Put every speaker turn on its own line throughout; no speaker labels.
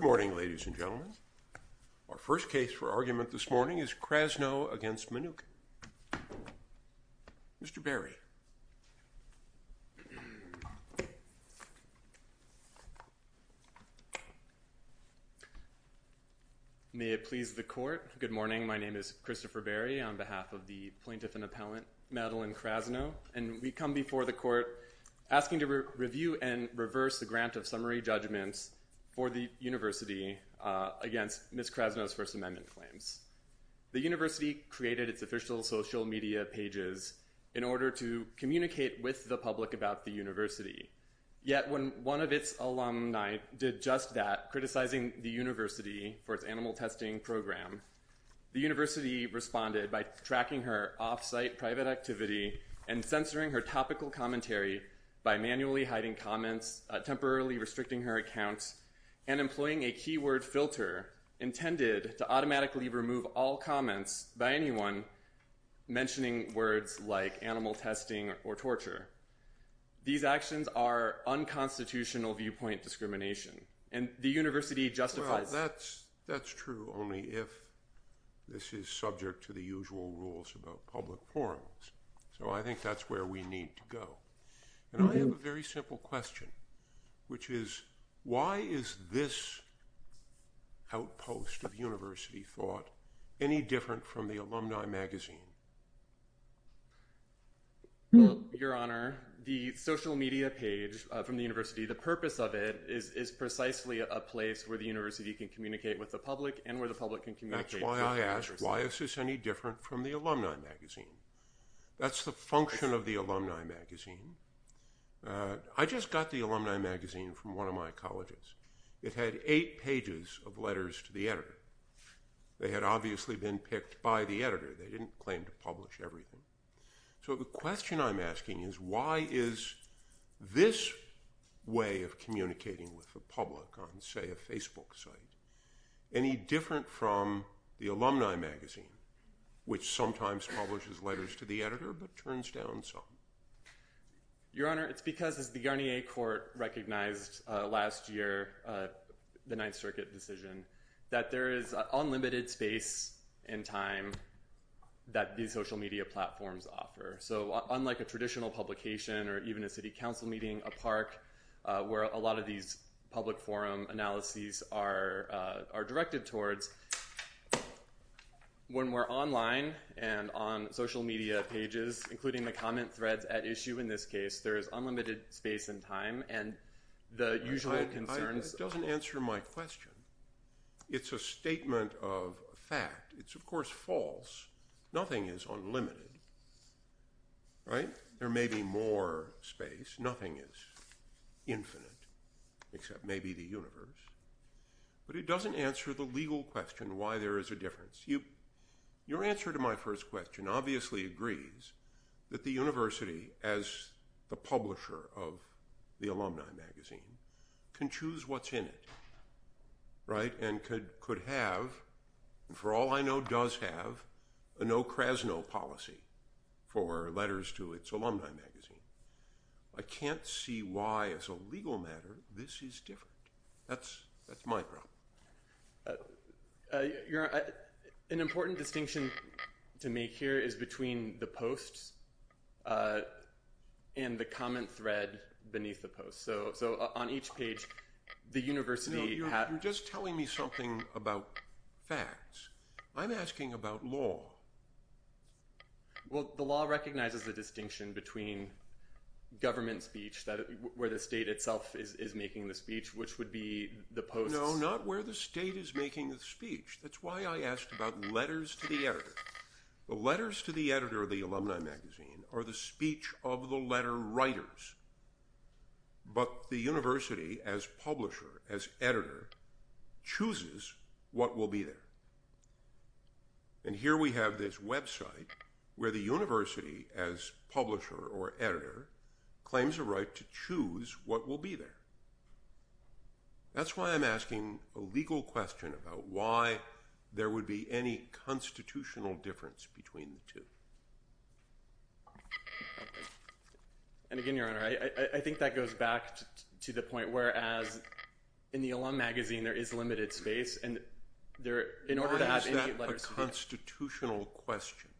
Good morning, ladies and gentlemen. Our first case for argument this morning is Krasno v. Mnookin. Mr. Berry.
May it please the court. Good morning. My name is Christopher Berry on behalf of the plaintiff and appellant Madeline Krasno. And we come before the court asking to review and reverse the grant of summary judgments for the university uh, against Ms. Krasno's First Amendment claims. The university created its official social media pages in order to communicate with the public about the university. Yet when one of its alumni did just that, criticizing the university for its animal testing program, the university responded by tracking her off-site private activity and censoring her topical commentary by manually hiding comments, uh, temporarily restricting her accounts, and employing a keyword filter intended to automatically remove all comments by anyone mentioning words like animal testing or torture. These actions are unconstitutional viewpoint discrimination. And the university justifies...
Well, that's true only if this is subject to the usual rules about public forums. So I think that's where we need to go. And I have a very simple question, which is why is this outpost of university thought any different from the alumni magazine?
Well, Your Honor, the social media page uh, from the university, the purpose of it is precisely a place where the university can communicate with the public and where the public can communicate with the university.
That's why I asked, why is this any different from the alumni magazine? That's the function of the alumni magazine. Uh, I just got the alumni magazine from one of my colleges. It had eight pages of letters to the editor. They had obviously been picked by the editor. They didn't claim to publish everything. So the question I'm asking is why is this way of communicating with the public on, say, a Facebook site any different from the alumni magazine, which sometimes publishes letters to the editor but turns down some?
Your Honor, it's because as the Garnier Court recognized uh, last year, uh, the Ninth Circuit decision, that there is uh, unlimited space and time that these social media platforms offer. So unlike a traditional publication or even a city council meeting, a park, where a lot of these public forum analyses are directed towards, when we're online and on social media pages, including the comment threads at issue in this case, there is unlimited space and time and the usual concerns...
It doesn't answer my question. It's a statement of fact. It's, of course, false. Nothing is unlimited, right? There may be more space. Nothing is infinite except maybe the universe. But it doesn't answer the legal question why there is a difference. Your answer to my first question obviously agrees that the university, as the publisher of the alumni magazine, can choose what's in it, right? And could have, and for all I know does have, a no Krasno policy for letters to its alumni magazine. I can't see why, as a legal matter, this is different. That's my problem.
An important distinction to make here is between the posts uh, and the comment thread beneath the post. So uh, on each page, the university...
You're just telling me something about facts. I'm asking about law.
Well, the law recognizes the distinction between government speech, that where the state itself is making the speech, which would be the posts...
No, not where the state is making the speech. That's why I asked about letters to the editor. The letters to the editor of the alumni magazine are the speech of the letter writers. But the university, as publisher, as editor, chooses what will be there. And here we have this website where the university, as publisher or editor, claims a right to choose what will be there. That's why I'm asking a legal question about why there would be any constitutional difference between the two.
And again, Your Honor, I think that goes back to the point where, as in the alum magazine, there is limited space. And there in order to have any letters...
Why is that a constitutional question?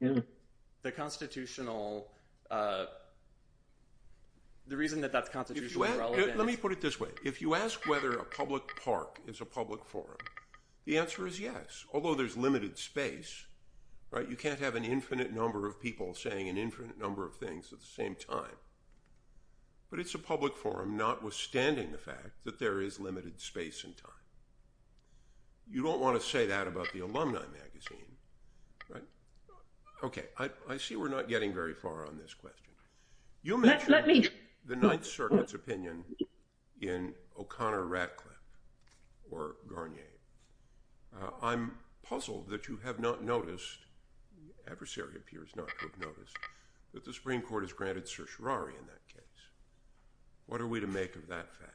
The constitutional... Uh, The reason that that's constitutionally relevant...
Let me put it this way. If you ask whether a public park is a public forum, the answer is yes. Although there's limited space, right? You can't have an infinite number of people saying an infinite number of things at the same time. But it's a public forum, notwithstanding the fact that there is limited space and time. You don't want to say that about the alumni magazine, right? Okay, I see we're not getting very far on this question. You mentioned the Ninth Circuit's opinion in O'Connor-Ratcliffe or Garnier. Uh, I'm puzzled that you have not noticed, the adversary appears not to have noticed, that the Supreme Court has granted certiorari in that case. What are we to make of that fact?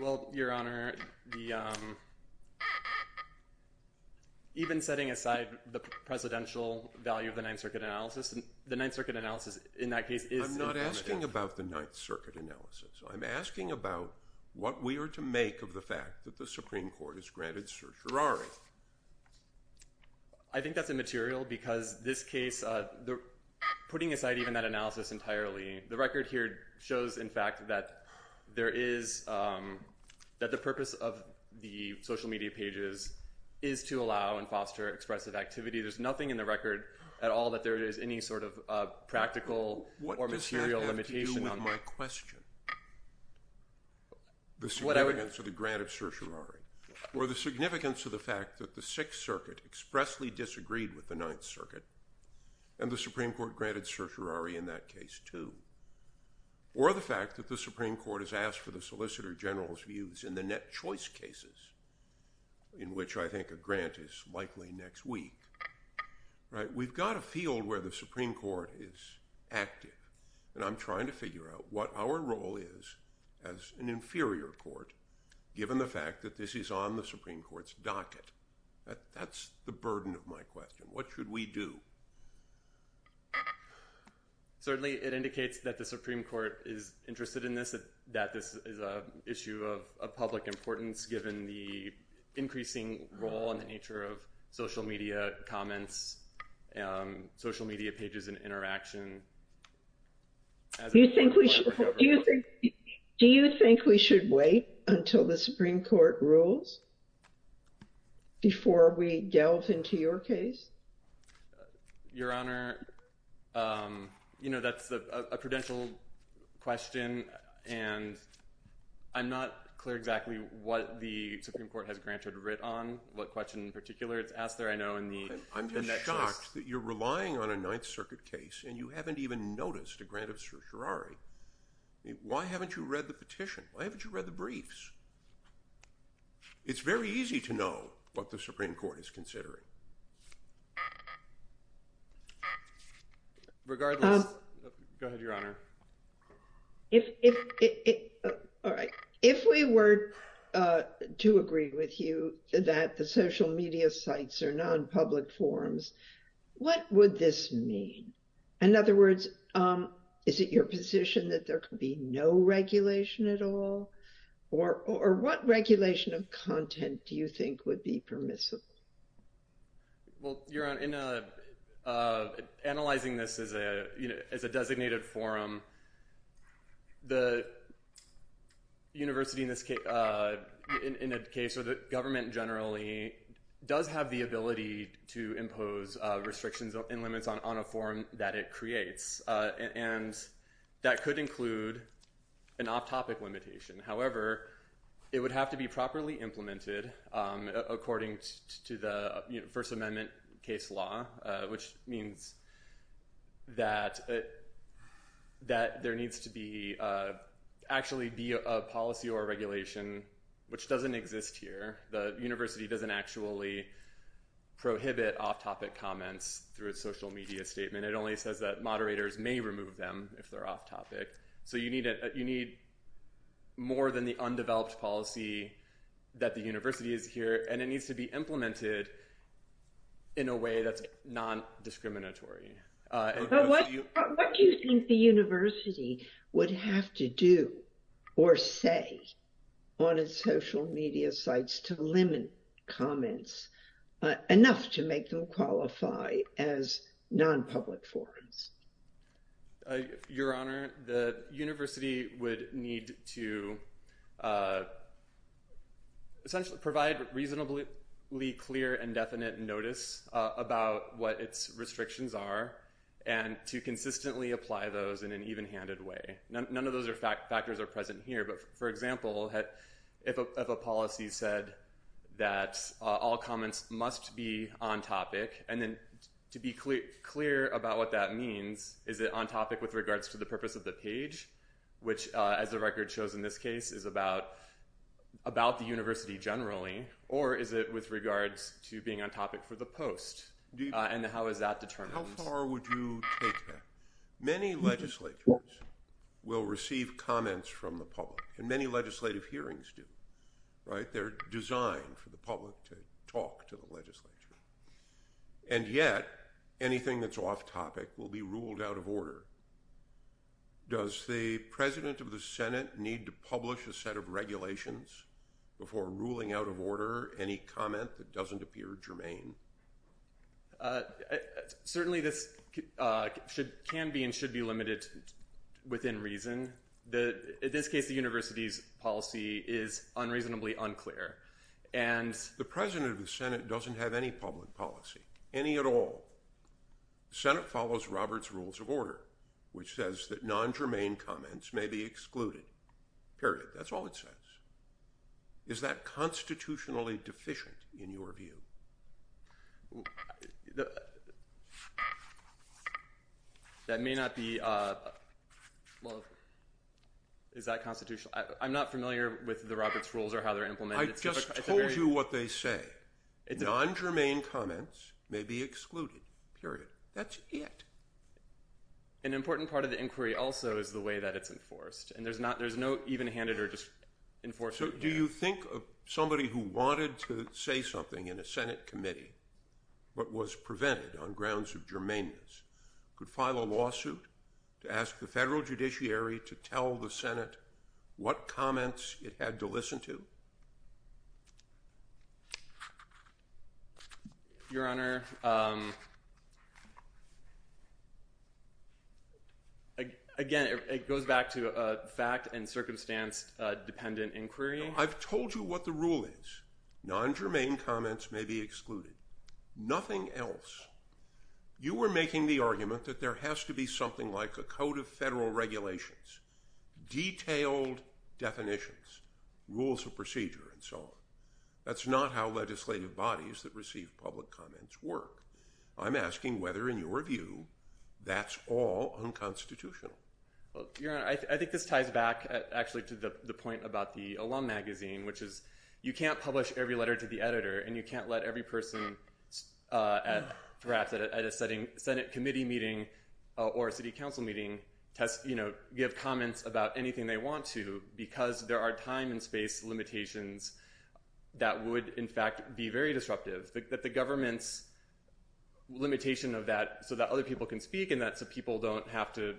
Well, Your Honor, um, even setting aside the precedential value of the Ninth Circuit analysis, the Ninth Circuit analysis in that case is...
I'm not asking about the Ninth Circuit analysis. I'm asking about what we are to make of the fact that the Supreme Court has granted certiorari.
I think that's immaterial because this case, uh, putting aside even that analysis entirely, the record here shows, in fact, that there is... Um, that the purpose of the social media pages is to allow and foster expressive activity. There's nothing in the record at all that there is any sort of uh, practical or material limitation on...
What does that have to do with my question? The significance of the grant of certiorari or the significance of the fact that the Sixth Circuit expressly disagreed with the Ninth Circuit and the Supreme Court granted certiorari in that case too, or the fact that the Supreme Court has asked for the Solicitor General's views in the NetChoice cases, in which I think a grant is likely next week. Right? We've got a field where the Supreme Court is active, and I'm trying to figure out what our role is as an inferior court, given the fact that this is on the Supreme Court's docket. That's the burden of my question. What should we do?
Certainly, it indicates that the Supreme Court is interested in this, that this is an issue of public importance, given the increasing role and the nature of social media comments, um, social media pages and interaction.
Do you think we should wait until the Supreme Court rules before we delve into your case?
Your Honor, um, you know, that's a prudential question, and I'm not clear exactly what the Supreme Court has granted writ on, what question in particular it's asked there.
I know in the – I'm just shocked that you're relying on a Ninth Circuit case, and you haven't even noticed a grant of certiorari. Why haven't you read the petition? Why haven't you read the briefs? It's very easy to know what the Supreme Court is considering.
Regardless, go ahead, Your Honor.
All right. If we were uh, to agree with you that the social media sites are non-public forums, what would this mean? In other words, um, is it your position that there could be no regulation at all? Or what regulation of content do you think would be permissible?
Well, Your Honor, in uh, uh, analyzing this as a designated forum, the university in this case, uh, in a case, or the government generally, does have the ability to impose uh, restrictions and limits on a forum that it creates, uh, and that could include an off-topic limitation. However, it would have to be properly implemented um, according to the First Amendment case law, which means that there needs to actually be a policy or regulation, which doesn't exist here. The university doesn't actually prohibit off-topic comments through its social media statement. It only says that moderators may remove them if they're off-topic. So you need more than the undeveloped policy that the university is here, and it needs to be implemented in a way that's non-discriminatory.
Uh, but what do you think the university would have to do or say on its social media sites to limit comments uh, enough to make them qualify as non-public forums?
Uh, Your Honor, the university would need to essentially provide reasonably clear and definite notice about what its restrictions are and to consistently apply those in an even-handed way. None of those factors are present here, but for example, if a policy said that uh, all comments must be on topic, and then to be clear about what that means, is it on topic with regards to the purpose of the page, which uh, as the record shows in this case is about the university generally, or is it with regards to being on topic for the post, Uh, and how is that determined?
How far would you take that? Many legislatures will receive comments from the public, and many legislative hearings do, right? They're designed for the public to talk to the legislature. And yet, anything that's off topic will be ruled out of order. Does the President of the Senate need to publish a set of regulations before ruling out of order any comment that doesn't appear germane?
Uh, uh, certainly this uh, can be and should be limited within reason. In this case, the university's policy is unreasonably unclear.
And the President of the Senate doesn't have any public policy, any at all. The Senate follows Robert's Rules of Order, which says that non-germane comments may be excluded, period. That's all it says. Is that constitutionally deficient in your view?
That may not be, uh, well, is that constitutional? I'm not familiar with the Robert's Rules or how they're implemented.
I just told you what they say. Non-germane comments may be excluded, period. That's it.
An important part of the inquiry also is the way that it's enforced, and there's no even-handed or just enforcement.
So do you think somebody who wanted to say something in a Senate committee but was prevented on grounds of germaneness could file a lawsuit to ask the federal judiciary to tell the Senate what comments it had to listen to?
Your Honor, um, again, it goes back to a fact and circumstance-dependent uh, inquiry.
I've told you what the rule is. Non-germane comments may be excluded. Nothing else. You were making the argument that there has to be something like a code of federal regulations, detailed definitions, rules of procedure, and so on. That's not how legislative bodies that receive public comments work. I'm asking whether, in your view, that's all unconstitutional.
Well, Your Honor, I think this ties back uh, actually to the point about the alum magazine, which is you can't publish every letter to the editor, and you can't let every person, Uh, perhaps at a Senate committee meeting uh, or a city council meeting, give comments about anything they want to because there are time and space limitations that would, in fact, be very disruptive. That the government's limitation of that so that other people can speak and that so people don't have to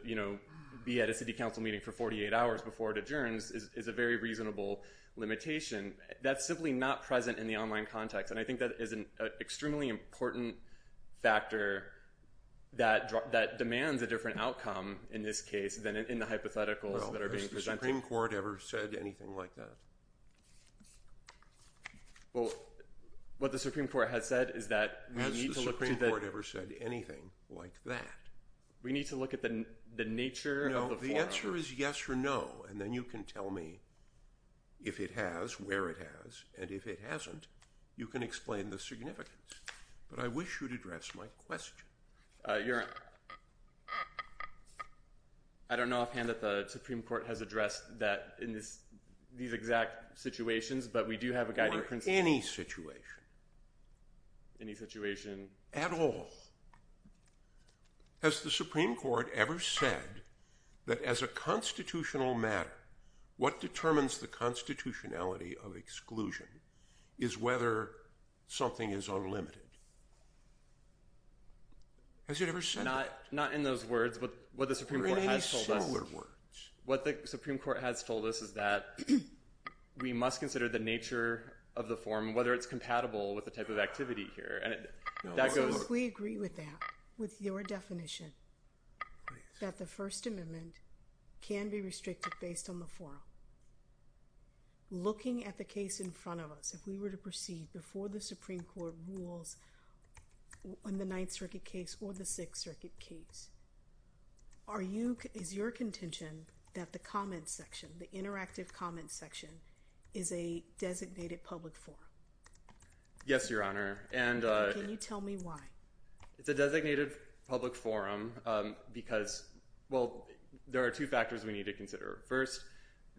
be at a city council meeting for 48 hours before it adjourns is a very reasonable limitation. That's simply not present in the online context, and I think that is an uh, extremely important factor that demands a different outcome in this case than in the hypotheticals that are being presented.
Has the Supreme Court ever said anything like that?
Well, what the Supreme Court has said is that we need to look to the—
Has the Supreme Court ever said anything like that?
We need to look at the nature of the forum.
No, the answer is yes or no, and then you can tell me if it has, where it has, and if it hasn't, you can explain the significance. But I wish you'd address my question.
Uh, Your Honor, I don't know offhand that the Supreme Court has addressed that in these exact situations, but we do have a guiding principle.
Or any situation.
Any situation.
At all. Has the Supreme Court ever said that as a constitutional matter, what determines the constitutionality of exclusion is whether something is unlimited? Has it ever said
Not
that?
not in those words, but what the Supreme Court has told us.
In any similar words?
What the Supreme Court has told us is that we must consider the nature of the form, whether it's compatible with the type of activity here, and that goes.
We agree with that, with your definition, that the First Amendment can be restricted based on the forum, looking at the case in front of us, if we were to proceed before the Supreme Court rules in the Ninth Circuit case or the Sixth Circuit case, are you is your contention that the comment section, the interactive comment section, is a designated public forum?
Yes, Your Honor, and uh,
Can you tell me why?
It's a designated public forum um, because, well, there are two factors we need to consider. First,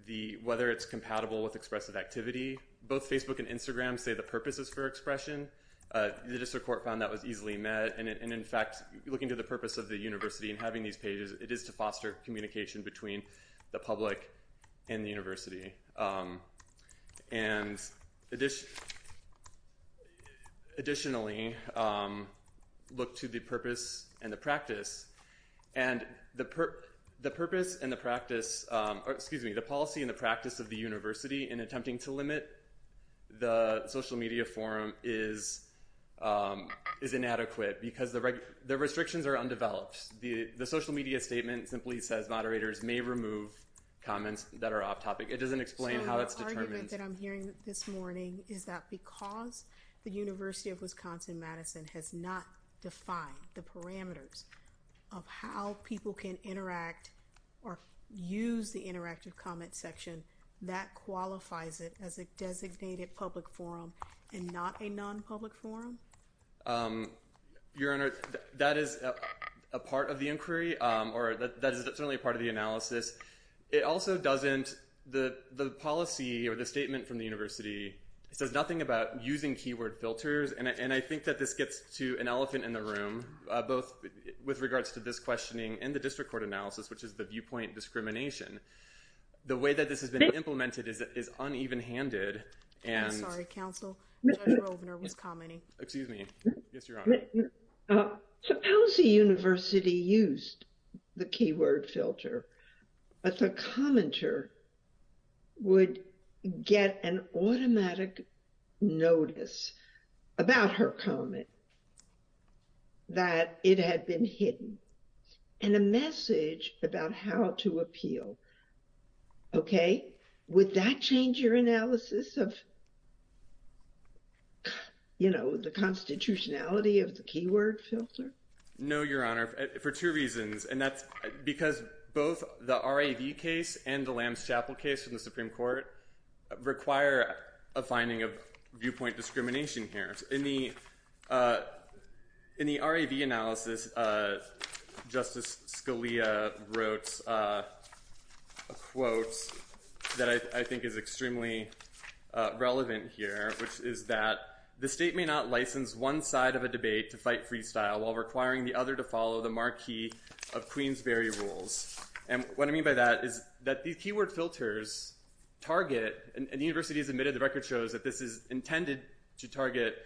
the whether it's compatible with expressive activity. Both Facebook and Instagram say the purpose is for expression. Uh, the district court found that was easily met, and, and in fact, looking to the purpose of the university and having these pages, it is to foster communication between the public and the university. Um, and additionally, um, look to the purpose and the practice. And the, purpose and the practice, um, or excuse me, the policy and the practice of the university in attempting to limit the social media forum is um, is inadequate because the the restrictions are undeveloped. The the social media statement simply says moderators may remove comments that are off topic. It doesn't explain how
the
it's determined.
argument that I'm hearing this morning is that because the University of Wisconsin-Madison has not defined the parameters of how people can interact or use the interactive comment section, that qualifies it as a designated public forum and not a non-public forum?
Um, Your Honor, that is a, part of the inquiry, um, or that, is certainly a part of the analysis. It also doesn't, the policy or the statement from the university says nothing about using keyword filters, and I, and I think that this gets to an elephant in the room, uh, both with regards to this questioning and the district court analysis, which is the viewpoint discrimination. The way that this has been implemented is, is uneven-handed, and...
I'm sorry, counsel. Judge Rovner was commenting.
Excuse me. Yes, Your Honor.
Uh, suppose the university used the keyword filter, but the commenter would get an automatic notice about her comment that it had been hidden and a message about how to appeal. Okay, would that change your analysis of you know, the constitutionality of the keyword filter?
No, Your Honor, for two reasons, and that's because both the RAV case and the Lamb's Chapel case from the Supreme Court require a finding of viewpoint discrimination here. In the uh, RAV analysis, uh, Justice Scalia wrote uh, a quote that I, think is extremely relevant here, which is that the state may not license one side of a debate to fight freestyle while requiring the other to follow the Marquis of Queensberry rules. And what I mean by that is that these keyword filters target, and, the university has admitted, the record shows that this is intended to target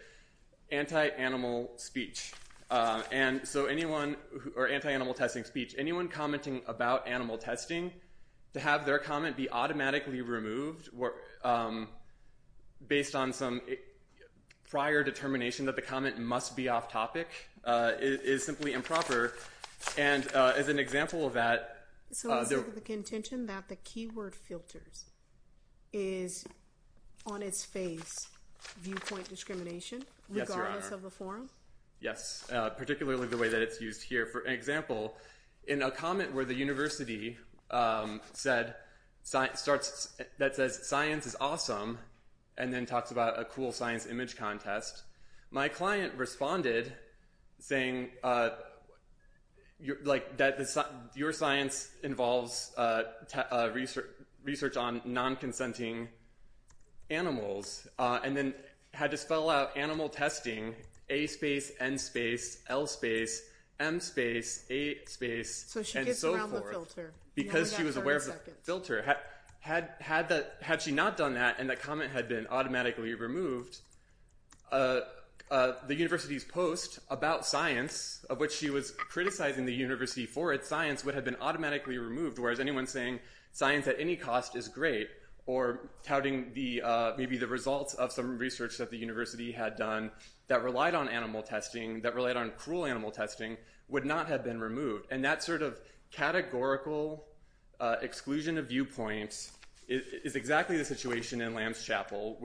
anti-animal speech. Uh, and so anyone, who, or anti-animal testing speech, anyone commenting about animal testing, to have their comment be automatically removed um, based on some prior determination that the comment must be off topic uh, is, simply improper. And uh, as an example of that,
So is it the contention that the keyword filters is on its face viewpoint discrimination, regardless of the forum?
Yes, uh, particularly the way that it's used here. For example, in a comment where the university um, said that says science is awesome, and then talks about a cool science image contest, my client responded saying uh, like that your science involves uh, uh, research on non-consenting animals, uh, and then had to spell out animal testing, A space, N space, L space, M space, A space,
So she
and
gets
so
around the
forth.
filter.
Because she was aware of the filter. Had, had, had, that, had she not done that and that comment had been automatically removed, uh, the university's post about science, of which she was criticizing the university for its science, would have been automatically removed, whereas anyone saying science at any cost is great, or touting uh, maybe the results of some research that the university had done that relied on animal testing, that relied on cruel animal testing, would not have been removed. And that sort of categorical uh, exclusion of viewpoints is exactly the situation in Lamb's Chapel,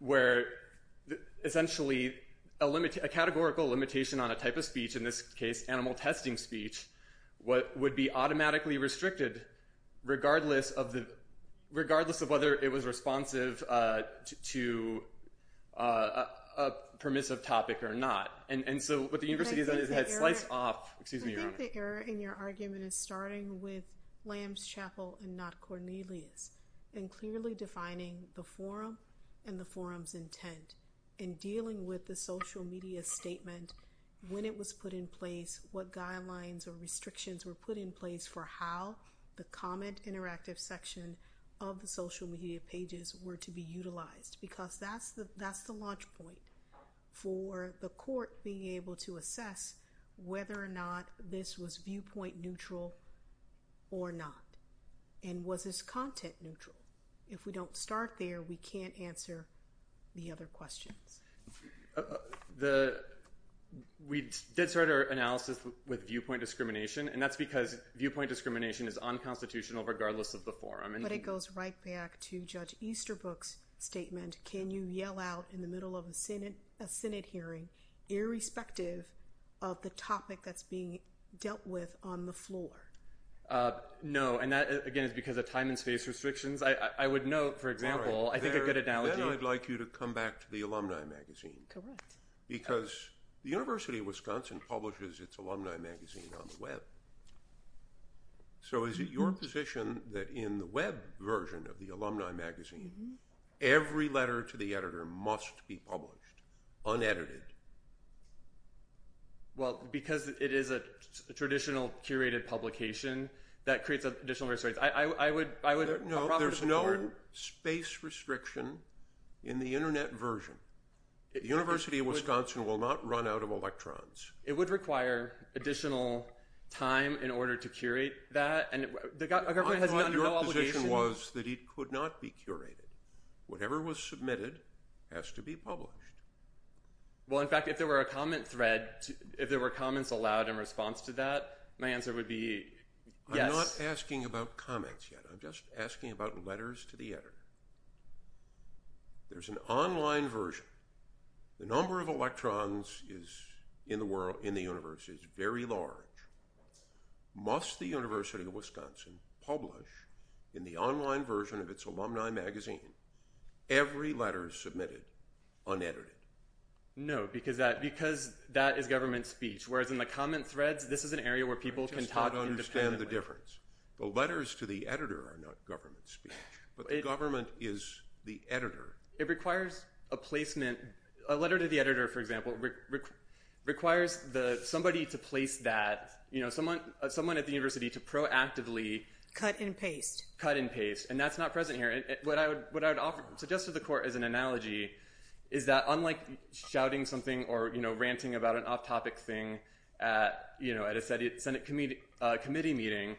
where essentially a categorical limitation on a type of speech, in this case animal testing speech, would be automatically restricted regardless of whether it was responsive uh, to uh, a permissive topic or not. And so what the university has done is had sliced off... Excuse me, Your Honor.
I think the error in your argument is starting with Lamb's Chapel and not Cornelius, and clearly defining the forum and the forum's intent, and dealing with the social media statement, when it was put in place, what guidelines or restrictions were put in place for how the comment interactive section of the social media pages were to be utilized. Because that's the launch point for the court being able to assess whether or not this was viewpoint neutral or not. And was this content neutral? If we don't start there, we can't answer the other questions.
Uh, uh, We did start our analysis with viewpoint discrimination, and that's because viewpoint discrimination is unconstitutional regardless of the forum.
But it goes right back to Judge Easterbrook's statement, can you yell out in the middle of a Senate hearing, irrespective of the topic that's being dealt with on the floor?
Uh, no, and that, again, is because of time and space restrictions. I would note, for example, I think a good analogy...
Then I'd like you to come back to the alumni magazine.
Correct.
Because the University of Wisconsin publishes its alumni magazine on the web. So is it your mm-hmm. position that in the web version of the alumni magazine, mm-hmm. every letter to the editor must be published, unedited?
Well, because it is a traditional curated publication, that creates additional restraints. I would...
No, there's no space restriction in the internet version. The University of Wisconsin will not run out of electrons.
It would require additional time in order to curate that, and the government has no obligation...
I thought your position was that it could not be curated. Whatever was submitted has to be published.
Well, in fact, if there were a comment thread, if there were comments allowed in response to that, my answer would be yes.
I'm not asking about comments yet. I'm just asking about letters to the editor. There's an online version. The number of electrons in the universe is very large. Must the University of Wisconsin publish in the online version of its alumni magazine every letter submitted unedited?
No, because that is government speech, whereas in the comment threads, this is an area where people can talk independently.
I just don't understand the difference. The letters to the editor are not government speech, but the government is the editor.
It requires a placement. A letter to the editor, for example, requires somebody to place that, you know, uh, someone at the university to proactively...
Cut and paste.
Cut and paste, and that's not present here. What I would suggest to the court as an analogy is that unlike shouting something or you know, ranting about an off-topic thing at you know, at a Senate uh, committee meeting,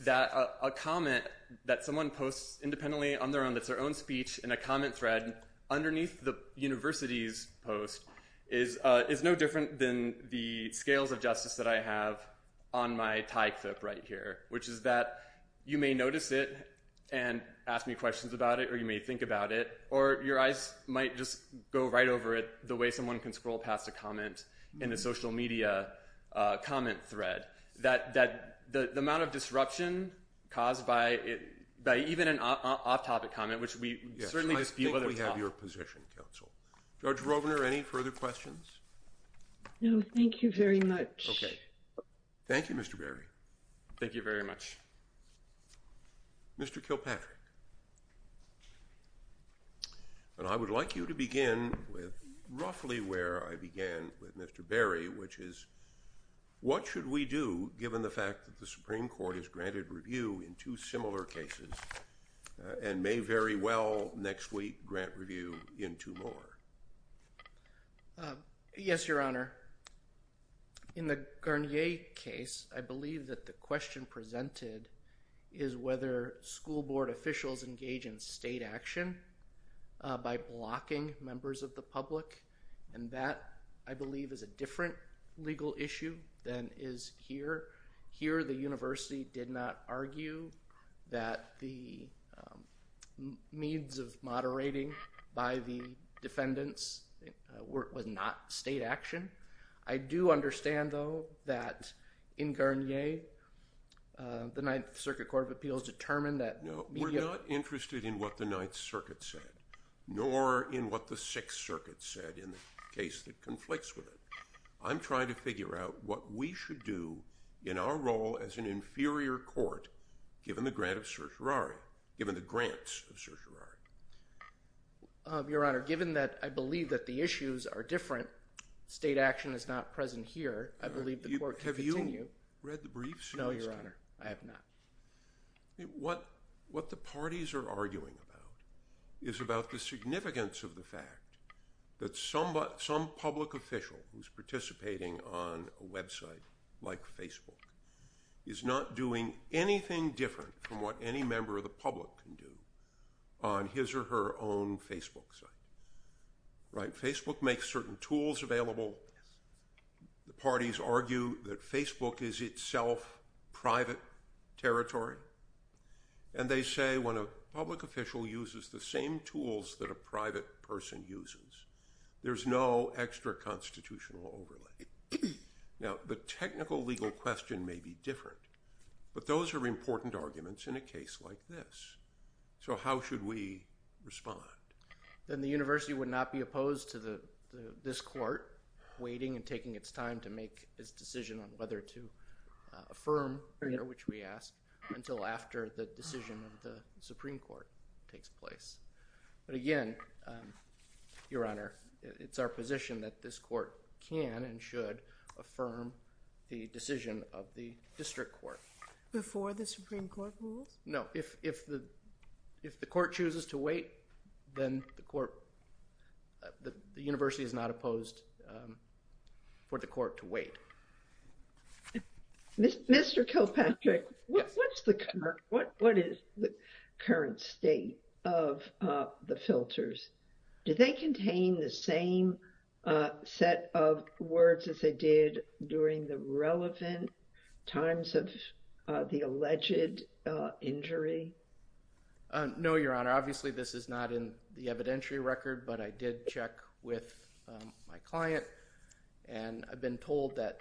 that a comment that someone posts independently on their own, that's their own speech in a comment thread underneath the university's post, uh, is no different than the scales of justice that I have on my tie clip right here, which is that you may notice it and ask me questions about it, or you may think about it, or your eyes might just go right over it the way someone can scroll past a comment in a social media uh, comment thread. The amount of disruption caused by even an off-topic comment, which we certainly dispute whether it's off.
I think we have your position, counsel. Judge Rovner, any further questions?
No, thank you very much.
Okay. Thank you, Mr. Berry.
Thank you very much.
Mr. Kilpatrick. And I would like you to begin with roughly where I began with Mr. Berry, which is what should we do given the fact that the Supreme Court has granted review in two similar cases uh, and may very well next week grant review in two more?
Uh, yes, Your Honor. In the Garnier case, I believe that the question presented is whether school board officials engage in state action uh, by blocking members of the public. And that, I believe, is a different legal issue than is here. Here, the university did not argue that the um, means of moderating by the defendants uh, was not state action. I do understand, though, that in Garnier, uh, the Ninth Circuit Court of Appeals determined that media...
We're not interested in what the Ninth Circuit said, nor in what the Sixth Circuit said in the case that conflicts with it. I'm trying to figure out what we should do in our role as an inferior court, given the grant of certiorari, given the grants of certiorari.
Um, Your Honor, given that I believe that the issues are different, state action is not present here, I uh, believe the court can continue.
Have you read the briefs?
No, Your Honor, I have not.
What the parties are arguing about is about the significance of the fact that some public official who's participating on a website like Facebook is not doing anything different from what any member of the public can do on his or her own Facebook site. Right? Facebook makes certain tools available. The parties argue that Facebook is itself private territory. And they say when a public official uses the same tools that a private person uses, there's no extra constitutional overlay. Now, the technical legal question may be different, but those are important arguments in a case like this. So how should we respond?
Then the university would not be opposed to this court waiting and taking its time to make its decision on whether to uh, affirm, which we ask, until after the decision of the Supreme Court takes place. But again, um, Your Honor, it's our position that this court can and should affirm the decision of the district court.
Before the Supreme Court rules?
No, if the court chooses to wait, then the uh, university is not opposed um, for the court to wait.
Mr. Kilpatrick, what is the current state of uh, the filters? Do they contain the same uh, set of words as they did during the relevant times of uh, the alleged uh, injury?
No, Your Honor. Obviously, this is not in the evidentiary record, but I did check with um, my client, and I've been told that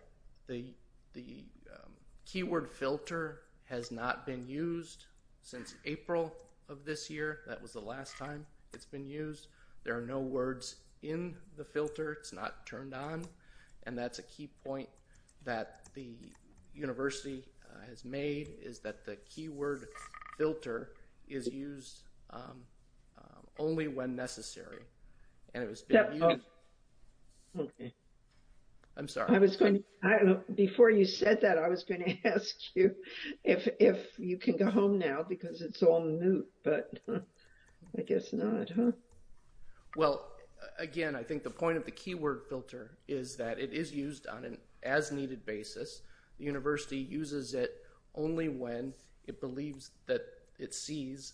the um, keyword filter has not been used since April of this year. That was the last time it's been used. There are no words in the filter. It's not turned on, and that's a key point that the university uh, has made, is that the keyword filter is used um, um, only when necessary. And it was being used. Oh. I'm sorry.
I was going to before you said that, I was going to ask you if you can go home now because it's all moot, but I guess not, huh?
Well, again, I think the point of the keyword filter is that it is used on an as-needed basis. The university uses it only when it believes that it sees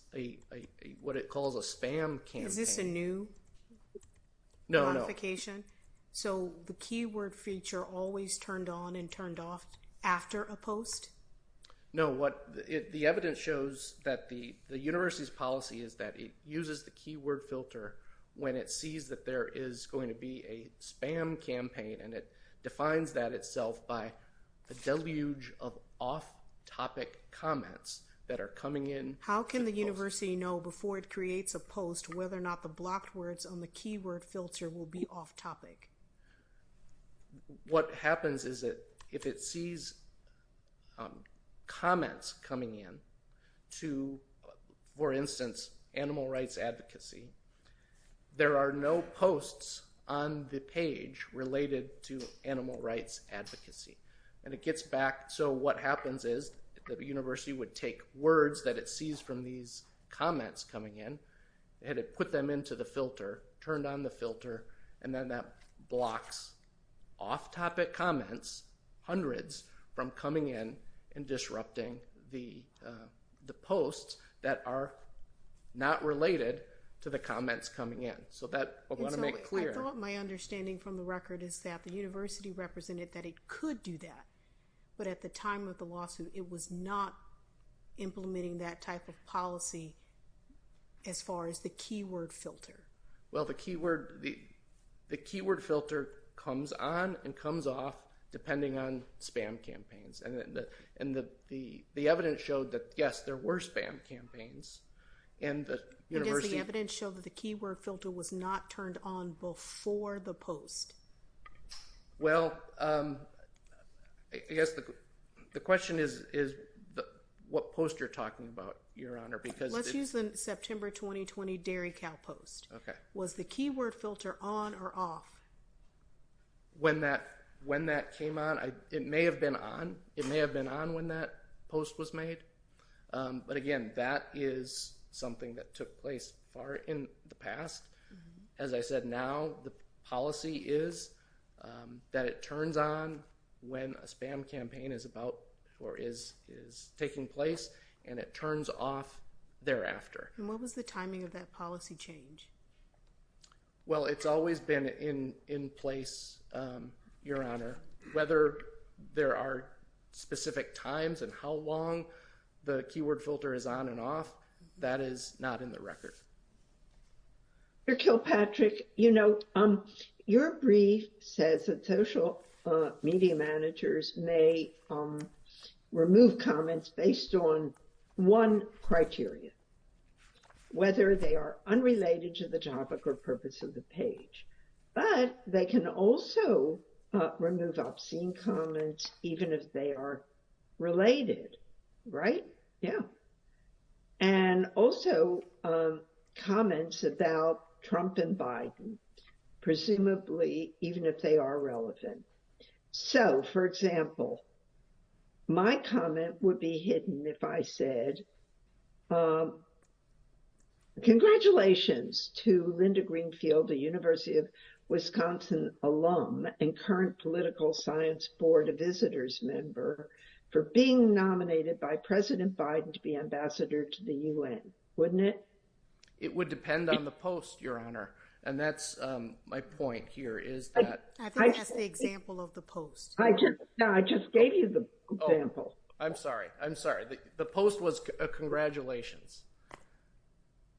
what it calls a spam campaign.
Is this a new modification?
No, no.
So the keyword feature always turned on and turned off after a post?
No. The evidence shows that the university's policy is that it uses the keyword filter when it sees that there is going to be a spam campaign, and it defines that itself by a deluge of off-topic comments that are coming in.
How can the university know before it creates a post whether or not the blocked words on the keyword filter will be off-topic?
What happens is that if it sees um, comments coming in to, for instance, animal rights advocacy, there are no posts on the page related to animal rights advocacy. And it gets back, so what happens is the university would take words that it sees from these comments coming in, and it put them into the filter, turned on the filter, and then that blocks off-topic comments, hundreds, from coming in and disrupting the uh, posts that are not related to the comments coming in. So that, I want to make clear.
I thought my understanding from the record is that the university represented that it could do that, but at the time of the lawsuit, it was not implementing that type of policy as far as the keyword filter.
Well, the keyword the the keyword filter comes on and comes off depending on spam campaigns. And then the and the evidence showed that, yes, there were spam campaigns. And the university...
Does the evidence show that the keyword filter was not turned on before the post?
Well, um, I guess the question is what post you're talking about, Your Honor, because...
Let's use the September 2020 Dairy Cow post.
Okay.
Was the keyword filter on or off?
When that came on, it may have been on. It may have been on when that post was made. Um, but again, that is something that took place far in the past. As I said, now the policy is um, that it turns on when a spam campaign is about or is taking place, and it turns off thereafter.
And what was the timing of that policy change?
Well, it's always been in place, um, Your Honor. Whether there are specific times and how long the keyword filter is on and off, that is not in the record.
Mr. Kilpatrick, you know, um, your brief says that social uh, media managers may um, remove comments based on one criteria, whether they are unrelated to the topic or purpose of the page. But they can also uh, remove obscene comments even if they are related, right? Yeah. And also um, comments about Trump and Biden, presumably even if they are relevant. So, for example, my comment would be hidden if I said, um, congratulations to Linda Greenfield, the University of Wisconsin alum and current political science board of visitors member for being nominated by President Biden to be ambassador to the UN, wouldn't it?
It would depend on the post, Your Honor. And that's um, my point here is that...
I think that's the example of the post.
I just gave you the example.
Oh, I'm sorry. I'm sorry. The post was a congratulations.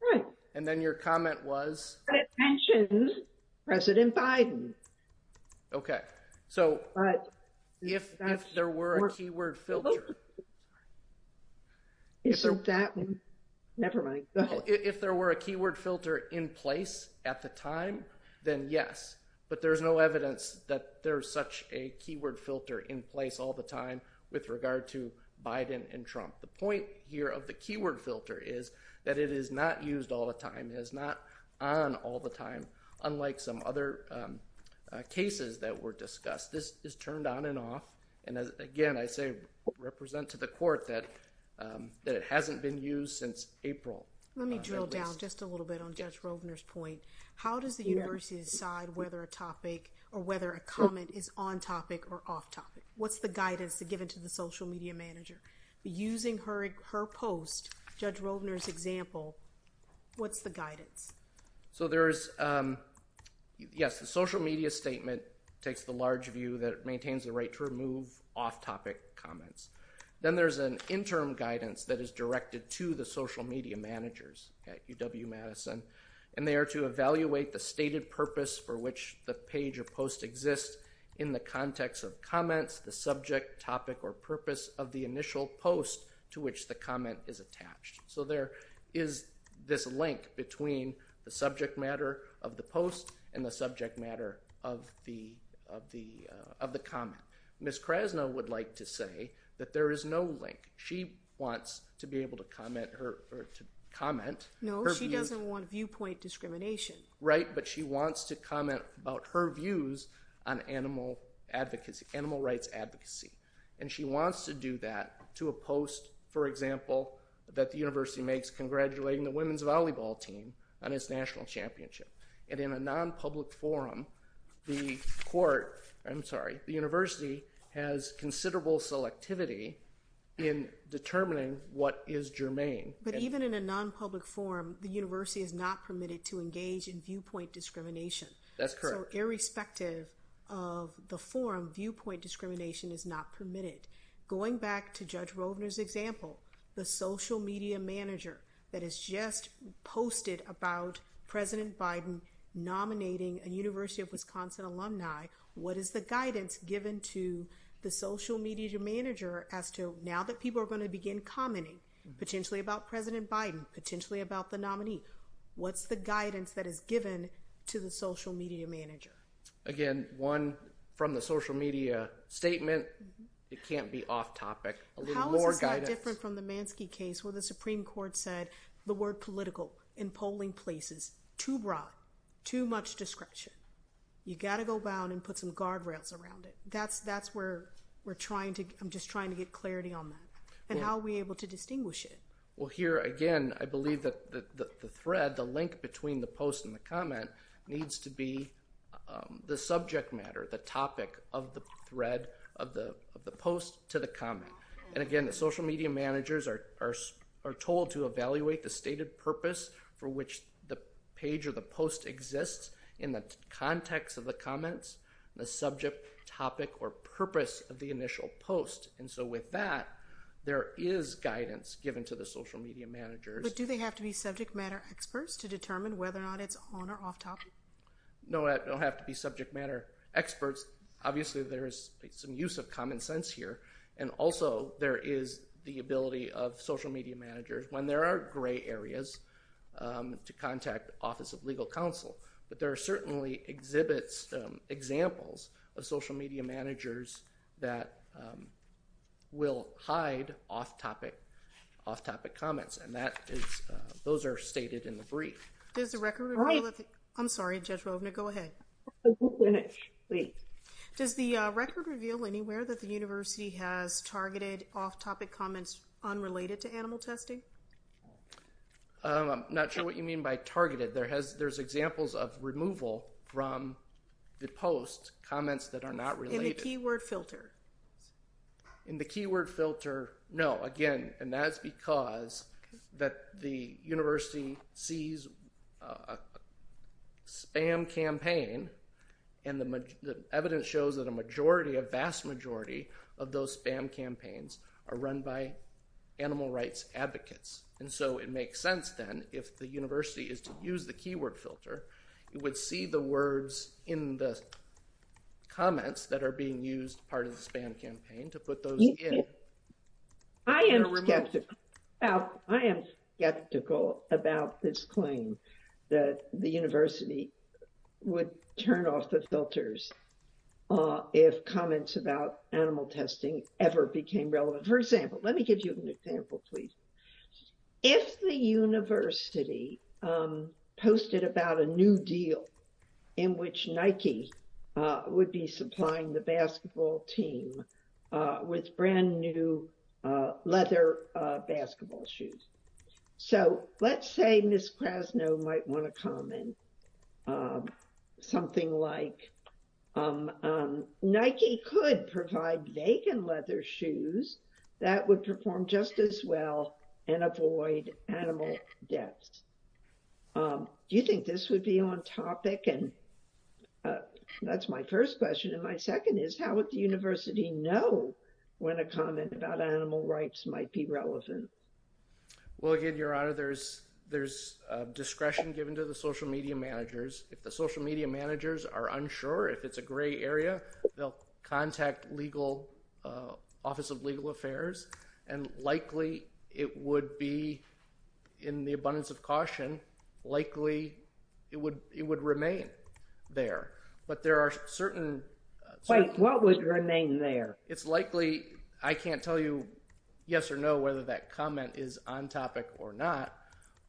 Right.
And then your comment was...
It mentions President Biden.
Okay. So if there were a keyword filter...
Isn't that... Never mind. Go oh, ahead.
If there were a keyword filter in place at the time, then yes. But there's no evidence that there's such a keyword filter in place all the time with regard to Biden and Trump. The point here of the keyword filter is that it is not used all the time. It is not on all the time, unlike some other um, Uh, cases that were discussed. This is turned on and off. And again, I say represent to the court um, that it hasn't been used since April.
Let me uh, drill down just a little bit on Judge Rovner's point. How does the university decide whether a topic or whether a comment is on topic or off topic? What's the guidance given to the social media manager? Using her post, Judge Rovner's example, what's the guidance?
So there's... Um, Yes, the social media statement takes the large view that it maintains the right to remove off-topic comments. Then there's an interim guidance that is directed to the social media managers at UW-Madison. And they are to evaluate the stated purpose for which the page or post exists in the context of comments, the subject, topic, or purpose of the initial post to which the comment is attached. So there is this link between the subject matter of the post and the subject matter of the uh, comment. Ms. Krasno would like to say that there is no link. She wants to be able to comment her... Or to comment.
No, she doesn't want viewpoint discrimination.
Right, but she wants to comment about her views on animal rights advocacy. And she wants to do that to a post, for example, that the university makes congratulating the women's volleyball team on its national championship. And in a non-public forum, the court, I'm sorry, the university has considerable selectivity in determining what is germane.
But even in a non-public forum, the university is not permitted to engage in viewpoint discrimination.
That's correct.
So irrespective of the forum, viewpoint discrimination is not permitted. Going back to Judge Rovner's example, the social media manager that has just posted about President Biden nominating a University of Wisconsin alumni, what is the guidance given to the social media manager as to now that people are going to begin commenting potentially about President Biden, potentially about the nominee, what's the guidance that is given to the social media manager?
Again, one, from the social media statement, it can't be off topic. A little
How is
more
this not
guidance.
different from the Mansky case where the Supreme Court said the word political in polling places, too broad, too much discretion. You got to go bound and put some guardrails around it. That's that's where we're trying to, I'm just trying to get clarity on that. And how are we able to distinguish it?
Well, here again, I believe that the, thread, the link between the post and the comment needs to be um, the subject matter, the topic of the thread of the of the post to the comment. And again, the social media managers are are are told to evaluate the stated purpose for which page or the post exists in the context of the comments, the subject, topic, or purpose of the initial post. And so with that, there is guidance given to the social media managers.
But do they have to be subject matter experts to determine whether or not it's on or off topic?
no, I don't have to be subject matter experts. Obviously, there is some use of common sense here. And also, there is the ability of social media managers, when there are gray areas, to contact Office of Legal Counsel. But there are certainly exhibits, um, examples of social media managers that um, will hide off-topic, off-topic comments, and that is uh, those are stated in the brief.
Does the record reveal that? The, I'm sorry, Judge Rovner, go ahead.
Finish, please.
Does the uh, record reveal anywhere that the university has targeted off-topic comments unrelated to animal testing?
Um, I'm not sure what you mean by targeted. There has there's examples of removal from the post comments that are not related.
In the keyword filter.
In the keyword filter, no. Again, and that's because that the university sees uh, a spam campaign, and the, the evidence shows that a majority, a vast majority of those spam campaigns are run by animal rights advocates. And so it makes sense then if the university is to use the keyword filter, it would see the words in the comments that are being used part of the spam campaign to put those in.
I am skeptical about, I am skeptical about this claim that the university would turn off the filters if comments about animal testing ever became relevant. For example, let me give you an example, please. If the university um, posted about a new deal in which Nike uh, would be supplying the basketball team uh, with brand new uh, leather uh, basketball shoes. So let's say Ms. Krasno might want to comment um, something like, Nike could provide vegan leather shoes that would perform just as well and avoid animal deaths. Um, do you think this would be on topic? And uh, that's my first question. And my second is, how would the university know when a comment about animal rights might be relevant?
Well, again, Your Honor, there's there's uh, discretion given to the social media managers. If the social media managers are unsure if it's a gray area, they'll contact legal uh, Office of Legal Affairs, and likely it would be, in the abundance of caution, likely it would it would remain there. But there are certain. Uh, certain
Wait, what would remain there?
it's likely I can't tell you yes or no whether that comment is on topic or not.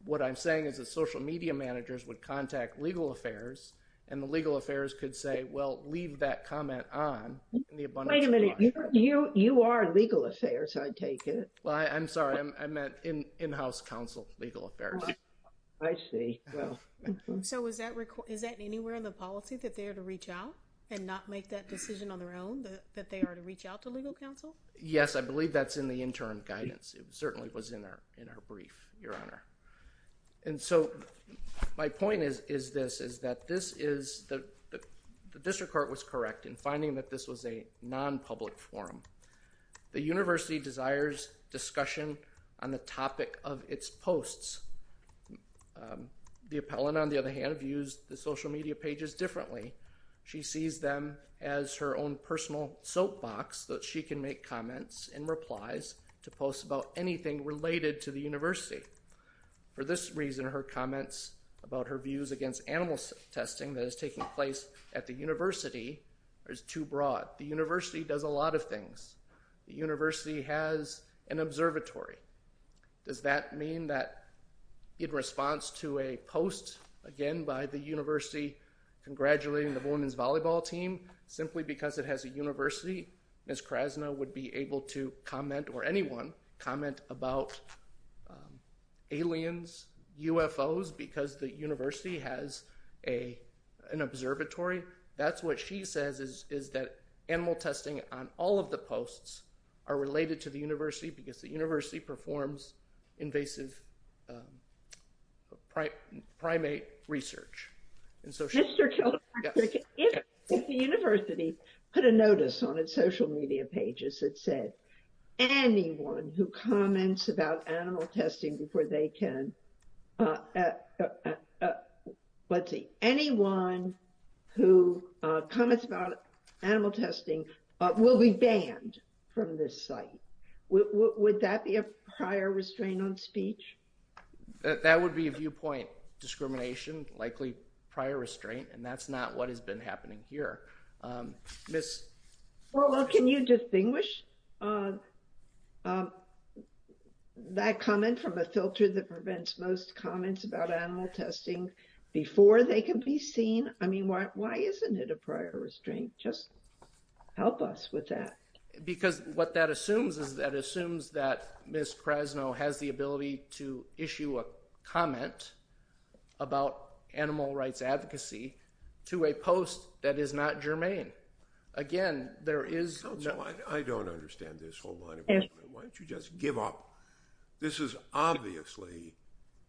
What I'm saying is that social media managers would contact legal affairs, and the legal affairs could say, "Well, leave that comment on." In the abundance.
Wait a minute, you you you are legal affairs, I take it.
Well, I, I'm sorry. I'm, meant in in-house counsel, legal affairs.
I see. Well,
So is that that anywhere in the policy that they're to reach out? and not make that decision on their own, that, that they are to reach out to legal counsel?
Yes, I believe that's in the interim guidance. It certainly was in our in our brief, Your Honor. And so my point is is this is that this is the district court was correct in finding that this was a non-public forum. The university desires discussion on the topic of its posts. Um, the appellant, on the other hand, views the social media pages differently. She sees them as her own personal soapbox that she can make comments and replies to posts about anything related to the university. For this reason, her comments about her views against animal testing that is taking place at the university is too broad. The university does a lot of things. The university has an observatory. Does that mean that in response to a post, again, by the university congratulating the women's volleyball team, simply because it has a university, Ms. Krasno would be able to comment, or anyone, comment about aliens, UFOs, because the university has a an observatory. That's what she says is, is that animal testing on all of the posts are related to the university because the university performs invasive um, primate research.
And so Mr. Kilpatrick, if the university put a notice on its social media pages that said, anyone who comments about animal testing before they can, uh, uh, uh, uh let's see, anyone who uh, comments about animal testing uh, will be banned from this site. Would that be a prior restraint on speech?
That, would be a viewpoint discrimination, likely prior restraint, and that's not what has been happening here. Um, Miss.
Well, well, can you distinguish uh, um, Um, that comment from a filter that prevents most comments about animal testing before they can be seen? I mean, why why isn't it a prior restraint? Just help us with that
because what that assumes is that assumes that Ms. Krasno has the ability to issue a comment about animal rights advocacy to a post that is not germane. Again, there is.
No- I, I don't understand this whole line of argument. Why don't you just give up? This is obviously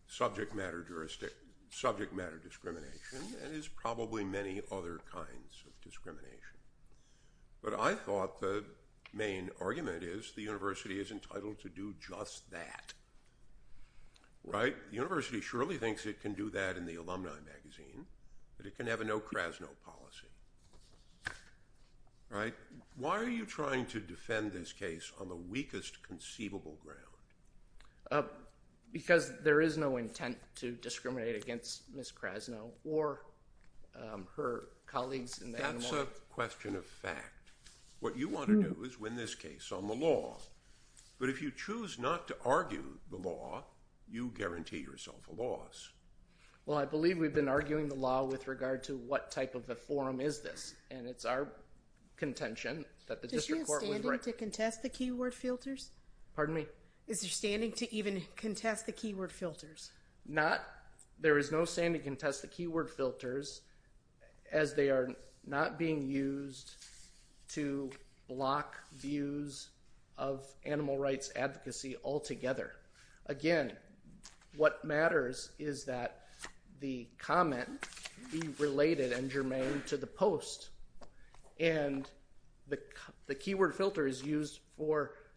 subject matter jurisdiction, subject matter discrimination, and is probably many other kinds of discrimination. But I thought the main argument is the university is entitled to do just that. Right? The university surely thinks it can do that in the alumni magazine, but it can have a no Krasno policy. Right? Why are you trying to defend this case on the weakest conceivable ground?
Uh, because there is no intent to discriminate against Ms. Krasno or um, her colleagues in the animal.
That's a question of fact. What you want to do is win this case on the law. But if you choose not to argue the law, you guarantee yourself a loss.
Well, I believe we've been arguing the law with regard to what type of a forum is this, and it's our contention that the district court was
standing to contest the keyword filters?
Pardon me?
Is there standing to even contest the keyword filters?
Not, there is no standing to contest the keyword filters as they are not being used to block views of animal rights advocacy altogether. Again, what matters is that the comment be related and germane to the post. And the, keyword filter is used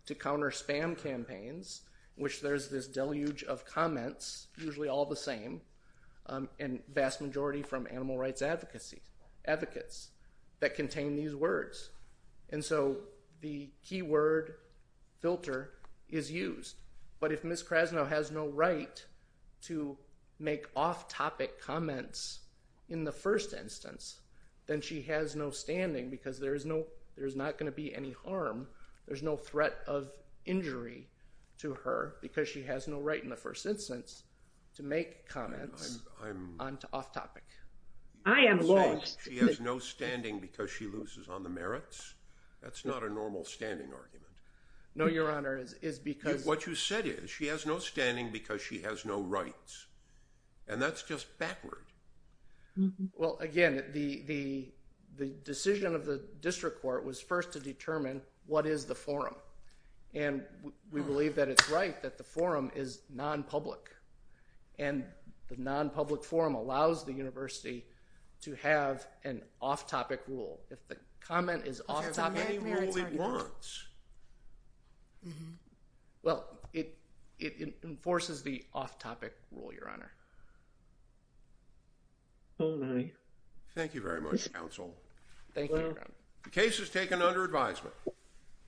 to counter spam campaigns, which there's this deluge of comments, usually all the same, um, and vast majority from animal rights advocates that contain these words. And so the keyword filter is used. But if Ms. Krasno has no right to make off-topic comments in the first instance, then she has no standing because there is no, there's not going to be any harm. There's no threat of injury to her because she has no right in the first instance to make comments I'm, I'm, on off-topic.
I am lost.
She has no standing because she loses on the merits? That's not a normal standing argument.
No, Your Honor, is, is because...
what you said is she has no standing because she has no rights. And that's just backward.
Mm-hmm. Well, again, the, the, the decision of the district court was first to determine what is the forum. And we believe that it's right that the forum is non-public. And the non-public forum allows the university to have an off-topic rule. If the comment is off-topic,
Any rule it wants.
well, it enforces the off-topic rule, Your Honor.
My.
Thank you very much, counsel.
Thank you, Your
Well-
Honor.
The case is taken under advisement.